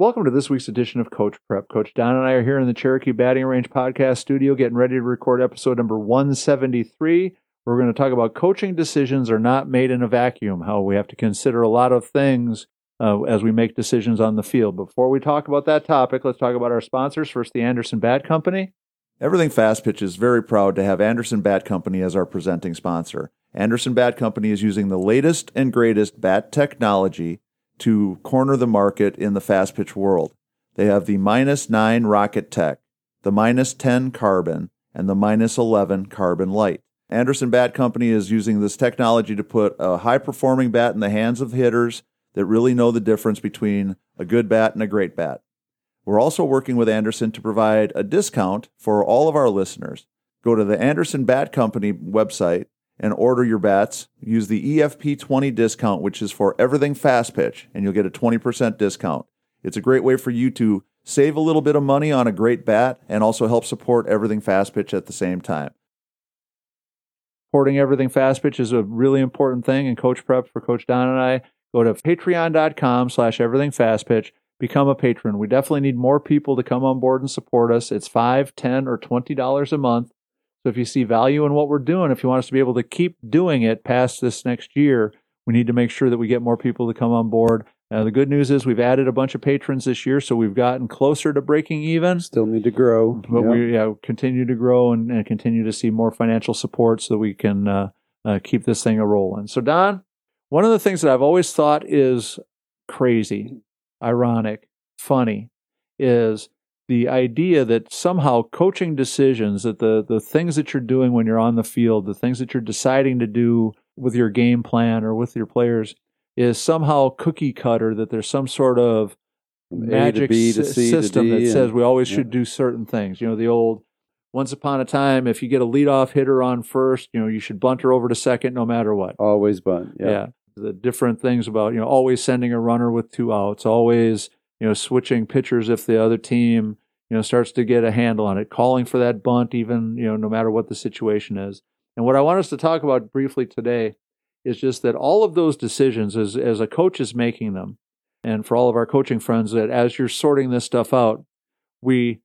Welcome to this week's edition of Coach Prep. Coach Don and I are here in the Cherokee Batting Range podcast studio getting ready to record episode number 173. We're going to talk about coaching decisions are not made in a vacuum, how we have to consider a lot of things uh, as we make decisions on the field. Before we talk about that topic, let's talk about our sponsors. First, the Anderson Bat Company. Everything Fast Pitch is very proud to have Anderson Bat Company as our presenting sponsor. Anderson Bat Company is using the latest and greatest bat technology to corner the market in the fast pitch world. They have the minus 9 Rocket Tech, the minus 10 Carbon, and the minus 11 Carbon Light. Anderson Bat Company is using this technology to put a high performing bat in the hands of hitters that really know the difference between a good bat and a great bat. We're also working with Anderson to provide a discount for all of our listeners. Go to the Anderson Bat Company website and order your bats. Use the EFP20 discount, which is for everything fast pitch, and you'll get a 20% discount. It's a great way for you to save a little bit of money on a great bat and also help support everything fast pitch at the same time. Supporting everything fast pitch is a really important thing in coach prep for Coach Don and I. Go to patreon.com slash everything fast pitch. Become a patron. We definitely need more people to come on board and support us. It's five, ten, or twenty dollars a month so if you see value in what we're doing, if you want us to be able to keep doing it past this next year, we need to make sure that we get more people to come on board. Uh, the good news is we've added a bunch of patrons this year, so we've gotten closer to breaking even. Still need to grow, but yep. we yeah, continue to grow and, and, continue to see more financial support so that we can uh, uh, keep this thing a rolling. So Don, one of the things that I've always thought is crazy, ironic, funny, is the idea that somehow coaching decisions, that the, the things that you're doing when you're on the field, the things that you're deciding to do with your game plan or with your players, is somehow cookie cutter, that there's some sort of magic B, s- system D, that says we always yeah. should do certain things. You know, the old once upon a time, if you get a leadoff hitter on first, you know, you should bunt her over to second no matter what. Always bunt. Yeah. yeah. The different things about, you know, always sending a runner with two outs, always you know, switching pitchers if the other team, you know, starts to get a handle on it, calling for that bunt, even, you know, no matter what the situation is. And what I want us to talk about briefly today is just that all of those decisions, as, as a coach is making them, and for all of our coaching friends, that as you're sorting this stuff out, we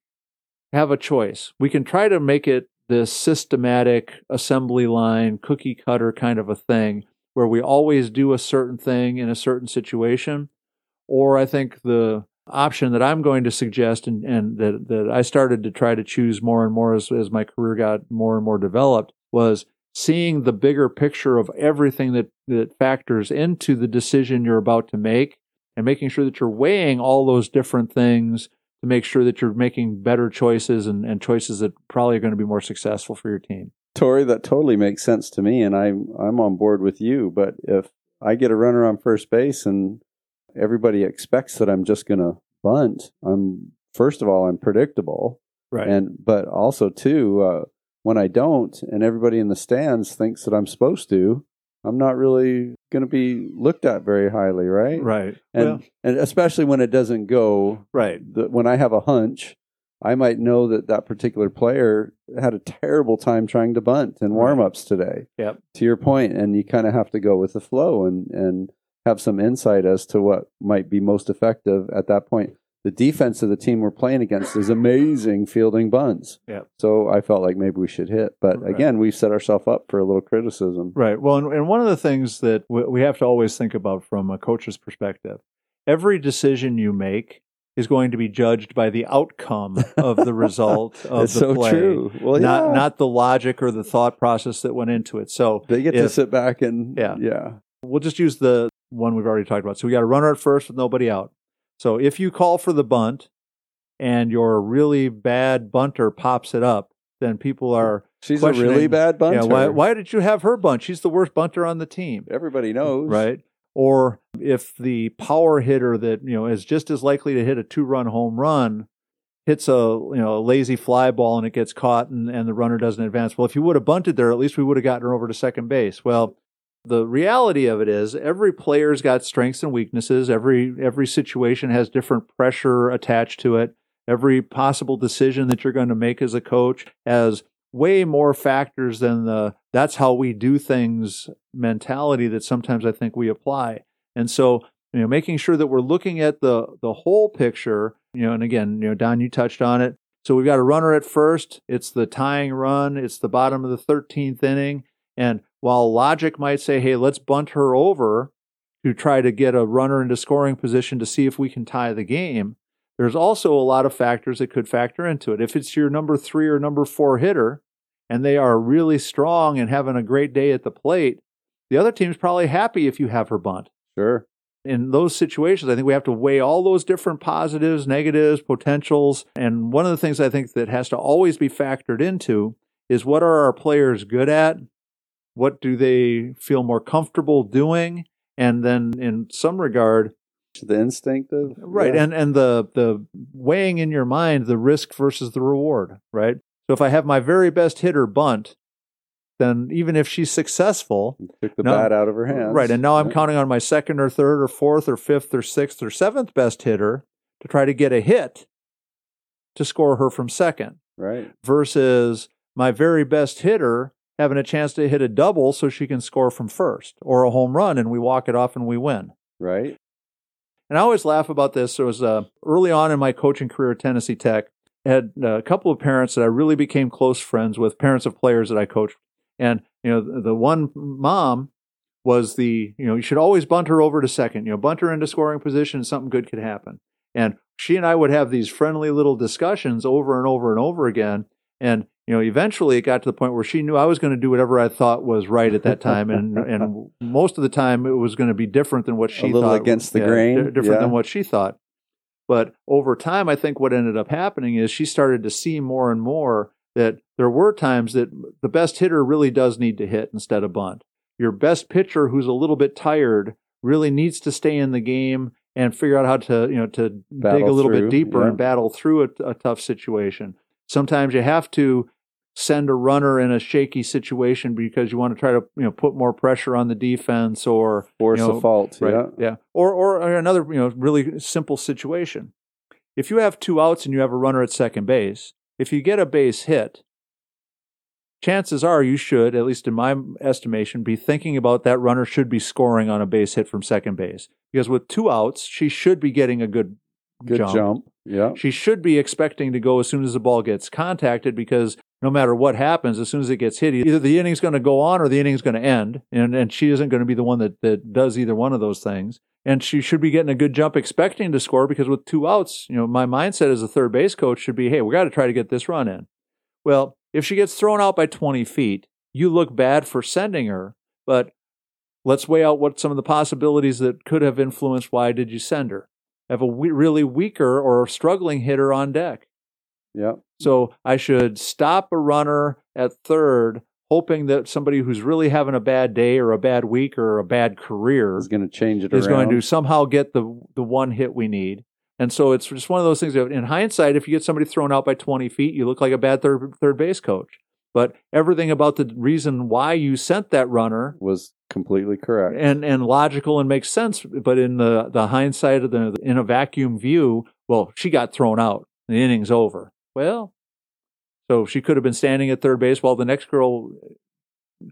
have a choice. We can try to make it this systematic assembly line, cookie cutter kind of a thing where we always do a certain thing in a certain situation. Or I think the option that I'm going to suggest and, and that, that I started to try to choose more and more as, as my career got more and more developed was seeing the bigger picture of everything that, that factors into the decision you're about to make and making sure that you're weighing all those different things to make sure that you're making better choices and, and choices that probably are going to be more successful for your team. Tory, that totally makes sense to me, and I'm I'm on board with you. But if I get a runner on first base and everybody expects that I'm just going to bunt. I'm first of all I'm predictable, right? And but also too, uh, when I don't, and everybody in the stands thinks that I'm supposed to, I'm not really going to be looked at very highly, right? Right. And well, and especially when it doesn't go right. The, when I have a hunch, I might know that that particular player had a terrible time trying to bunt in warmups today. Yep. To your point, and you kind of have to go with the flow and and have some insight as to what might be most effective at that point. The defense of the team we're playing against is amazing fielding buns. Yeah. So I felt like maybe we should hit. But right. again, we've set ourselves up for a little criticism. Right. Well, and, and one of the things that we have to always think about from a coach's perspective every decision you make is going to be judged by the outcome of the result of the so play, true. Well, not yeah. not the logic or the thought process that went into it. So they get if, to sit back and yeah, yeah. We'll just use the one we've already talked about. So we got a runner at first with nobody out. So if you call for the bunt and your really bad bunter pops it up, then people are she's a really bad bunter. Yeah, why, why did you have her bunt? She's the worst bunter on the team. Everybody knows, right? Or if the power hitter that you know is just as likely to hit a two-run home run hits a you know a lazy fly ball and it gets caught and, and the runner doesn't advance. Well, if you would have bunted there, at least we would have gotten her over to second base. Well, the reality of it is every player's got strengths and weaknesses. Every every situation has different pressure attached to it. Every possible decision that you're going to make as a coach has way more factors than the that's how we do things mentality that sometimes I think we apply. And so you know, making sure that we're looking at the the whole picture. You know, and again, you know, Don, you touched on it. So we've got a runner at first. It's the tying run. It's the bottom of the 13th inning. And while logic might say, hey, let's bunt her over to try to get a runner into scoring position to see if we can tie the game, there's also a lot of factors that could factor into it. If it's your number three or number four hitter and they are really strong and having a great day at the plate, the other team's probably happy if you have her bunt. Sure in those situations, I think we have to weigh all those different positives, negatives, potentials. And one of the things I think that has to always be factored into is what are our players good at? What do they feel more comfortable doing? And then in some regard, the instinct of right yeah. and and the the weighing in your mind the risk versus the reward right so if i have my very best hitter bunt then even if she's successful, took the now, bat out of her hands. Right. And now I'm counting on my second or third or fourth or fifth or sixth or seventh best hitter to try to get a hit to score her from second. Right. Versus my very best hitter having a chance to hit a double so she can score from first or a home run and we walk it off and we win. Right. And I always laugh about this. There was uh, early on in my coaching career at Tennessee Tech, I had a couple of parents that I really became close friends with, parents of players that I coached and you know, the one mom was the you know you should always bunt her over to second. You know, bunt her into scoring position, something good could happen. And she and I would have these friendly little discussions over and over and over again. And you know, eventually it got to the point where she knew I was going to do whatever I thought was right at that time, and and most of the time it was going to be different than what she a little thought. against the yeah, grain, different yeah. than what she thought. But over time, I think what ended up happening is she started to see more and more that there were times that the best hitter really does need to hit instead of bunt. Your best pitcher who's a little bit tired really needs to stay in the game and figure out how to, you know, to battle dig a little through, bit deeper yeah. and battle through a, a tough situation. Sometimes you have to send a runner in a shaky situation because you want to try to you know put more pressure on the defense or force you know, a fault. Right, yeah, yeah. Or or another you know really simple situation. If you have two outs and you have a runner at second base, if you get a base hit, chances are you should, at least in my estimation, be thinking about that runner should be scoring on a base hit from second base. Because with two outs, she should be getting a good, good jump. jump. Yeah. She should be expecting to go as soon as the ball gets contacted because no matter what happens, as soon as it gets hit, either the inning's going to go on or the inning's going to end. And, and she isn't going to be the one that, that does either one of those things. And she should be getting a good jump expecting to score because with two outs, you know, my mindset as a third base coach should be, hey, we got to try to get this run in. Well, if she gets thrown out by 20 feet, you look bad for sending her, but let's weigh out what some of the possibilities that could have influenced why did you send her. Have a we- really weaker or struggling hitter on deck. Yeah. So I should stop a runner at third, hoping that somebody who's really having a bad day or a bad week or a bad career is going to change it. Is around. going to somehow get the the one hit we need. And so it's just one of those things that in hindsight, if you get somebody thrown out by 20 feet, you look like a bad third, third base coach. But everything about the reason why you sent that runner was completely correct and, and logical and makes sense. But in the, the hindsight of the, in a vacuum view, well, she got thrown out. The inning's over. Well, so she could have been standing at third base while the next girl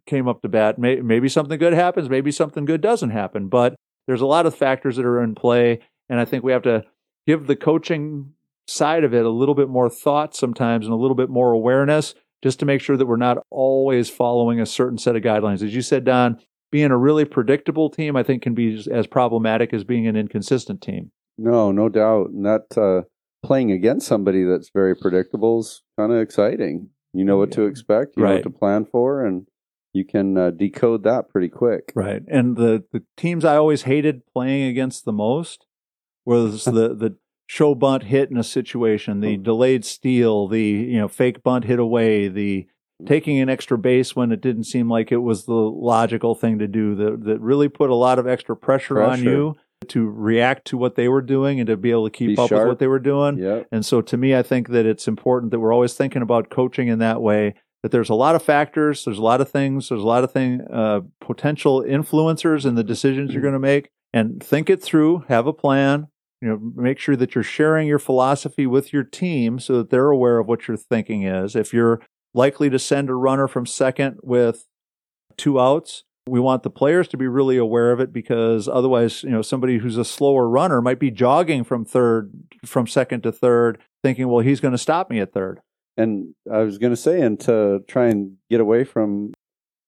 came up to bat. Maybe something good happens. Maybe something good doesn't happen. But there's a lot of factors that are in play. And I think we have to give the coaching side of it a little bit more thought sometimes and a little bit more awareness just to make sure that we're not always following a certain set of guidelines. As you said, Don, being a really predictable team, I think, can be as problematic as being an inconsistent team. No, no doubt. And that uh, playing against somebody that's very predictable is kind of exciting. You know what to expect, you right. know what to plan for, and you can uh, decode that pretty quick. Right. And the, the teams I always hated playing against the most was the the show bunt hit in a situation, the oh. delayed steal, the you know fake bunt hit away, the taking an extra base when it didn't seem like it was the logical thing to do. That that really put a lot of extra pressure, pressure. on you to react to what they were doing and to be able to keep be up sharp. with what they were doing. Yep. And so to me, I think that it's important that we're always thinking about coaching in that way. That there's a lot of factors, there's a lot of things, there's a lot of thing uh, potential influencers in the decisions you're mm-hmm. going to make, and think it through. Have a plan, you know make sure that you're sharing your philosophy with your team so that they're aware of what your thinking is if you're likely to send a runner from second with two outs We want the players to be really aware of it because otherwise, you know, somebody who's a slower runner might be jogging from third, from second to third, thinking, well, he's going to stop me at third. And I was going to say, and to try and get away from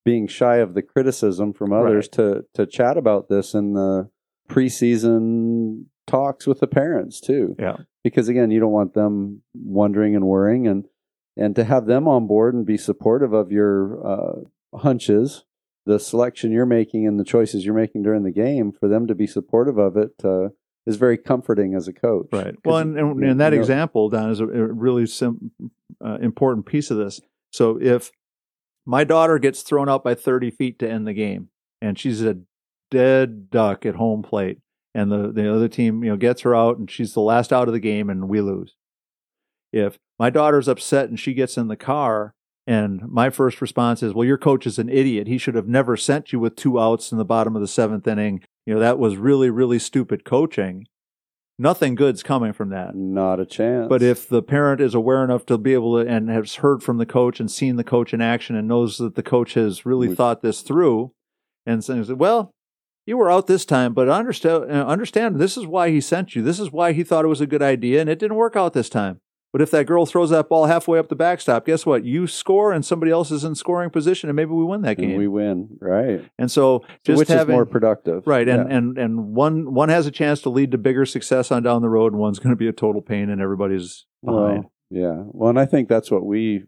being shy of the criticism from others, Right. to to chat about this in the preseason talks with the parents too. Yeah. because again, you don't want them wondering and worrying, and and to have them on board and be supportive of your uh, hunches, the selection you're making and the choices you're making during the game, for them to be supportive of it uh, is very comforting as a coach. Right. Well, and, and, you- and that you know- example, Don, is a, a really sim, uh, important piece of this. So if my daughter gets thrown out by 30 feet to end the game, and she's a dead duck at home plate, and the, the other team, you know, gets her out, and she's the last out of the game, and we lose. If my daughter's upset and she gets in the car, and my first response is, "Well, your coach is an idiot. He should have never sent you with two outs in the bottom of the seventh inning. You know that was really, really stupid coaching." Nothing good's coming from that. Not a chance. But if the parent is aware enough to be able to and has heard from the coach and seen the coach in action and knows that the coach has really We- thought this through and says, well, you were out this time, but understand, uh, understand this is why he sent you. This is why he thought it was a good idea and it didn't work out this time. But if that girl throws that ball halfway up the backstop, guess what? You score and somebody else is in scoring position and maybe we win that and game. we win, right? and so just Which having is more productive, Right, and, Yeah. and and one one has a chance to lead to bigger success on down the road, and one's going to be a total pain, and everybody's behind. Well, yeah. Well, and I think that's what we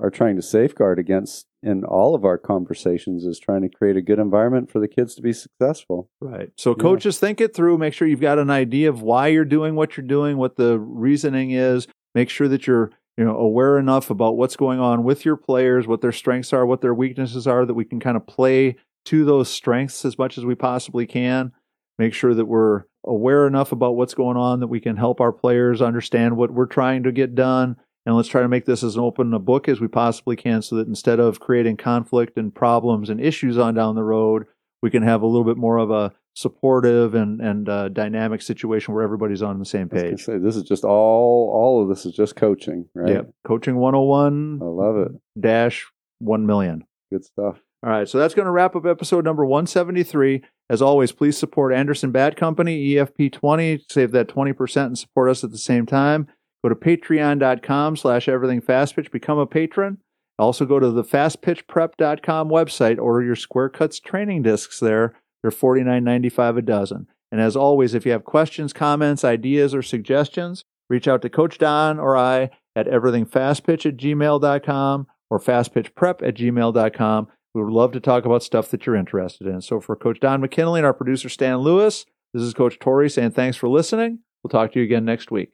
are trying to safeguard against in all of our conversations is trying to create a good environment for the kids to be successful. Right. So Yeah. coaches think it through. Make sure you've got an idea of why you're doing what you're doing, what the reasoning is. Make sure that you're you know aware enough about what's going on with your players, what their strengths are, what their weaknesses are, that we can kind of play to those strengths as much as we possibly can. Make sure that we're aware enough about what's going on that we can help our players understand what we're trying to get done. And let's try to make this as open a book as we possibly can so that instead of creating conflict and problems and issues on down the road, we can have a little bit more of a supportive and and uh, dynamic situation where everybody's on the same page. say this is just all all of this is just coaching, right? Yep. Coaching 101 I love it. dash 1 million. Good stuff. All right, so that's going to wrap up episode number 173. As always, please support Anderson Bat Company, E EFP20, save that 20% and support us at the same time. Go to patreon.com slash everything fast pitch, become a patron. Also go to the fastpitchprep.com website, order your Square Cuts training discs there. They're $49.95 a dozen. And as always, if you have questions, comments, ideas, or suggestions, reach out to Coach Don or I at everythingfastpitch at gmail.com or fastpitchprep at gmail.com. We would love to talk about stuff that you're interested in. So for Coach Don McKinley and our producer Stan Lewis, this is Coach Tory saying thanks for listening. We'll talk to you again next week.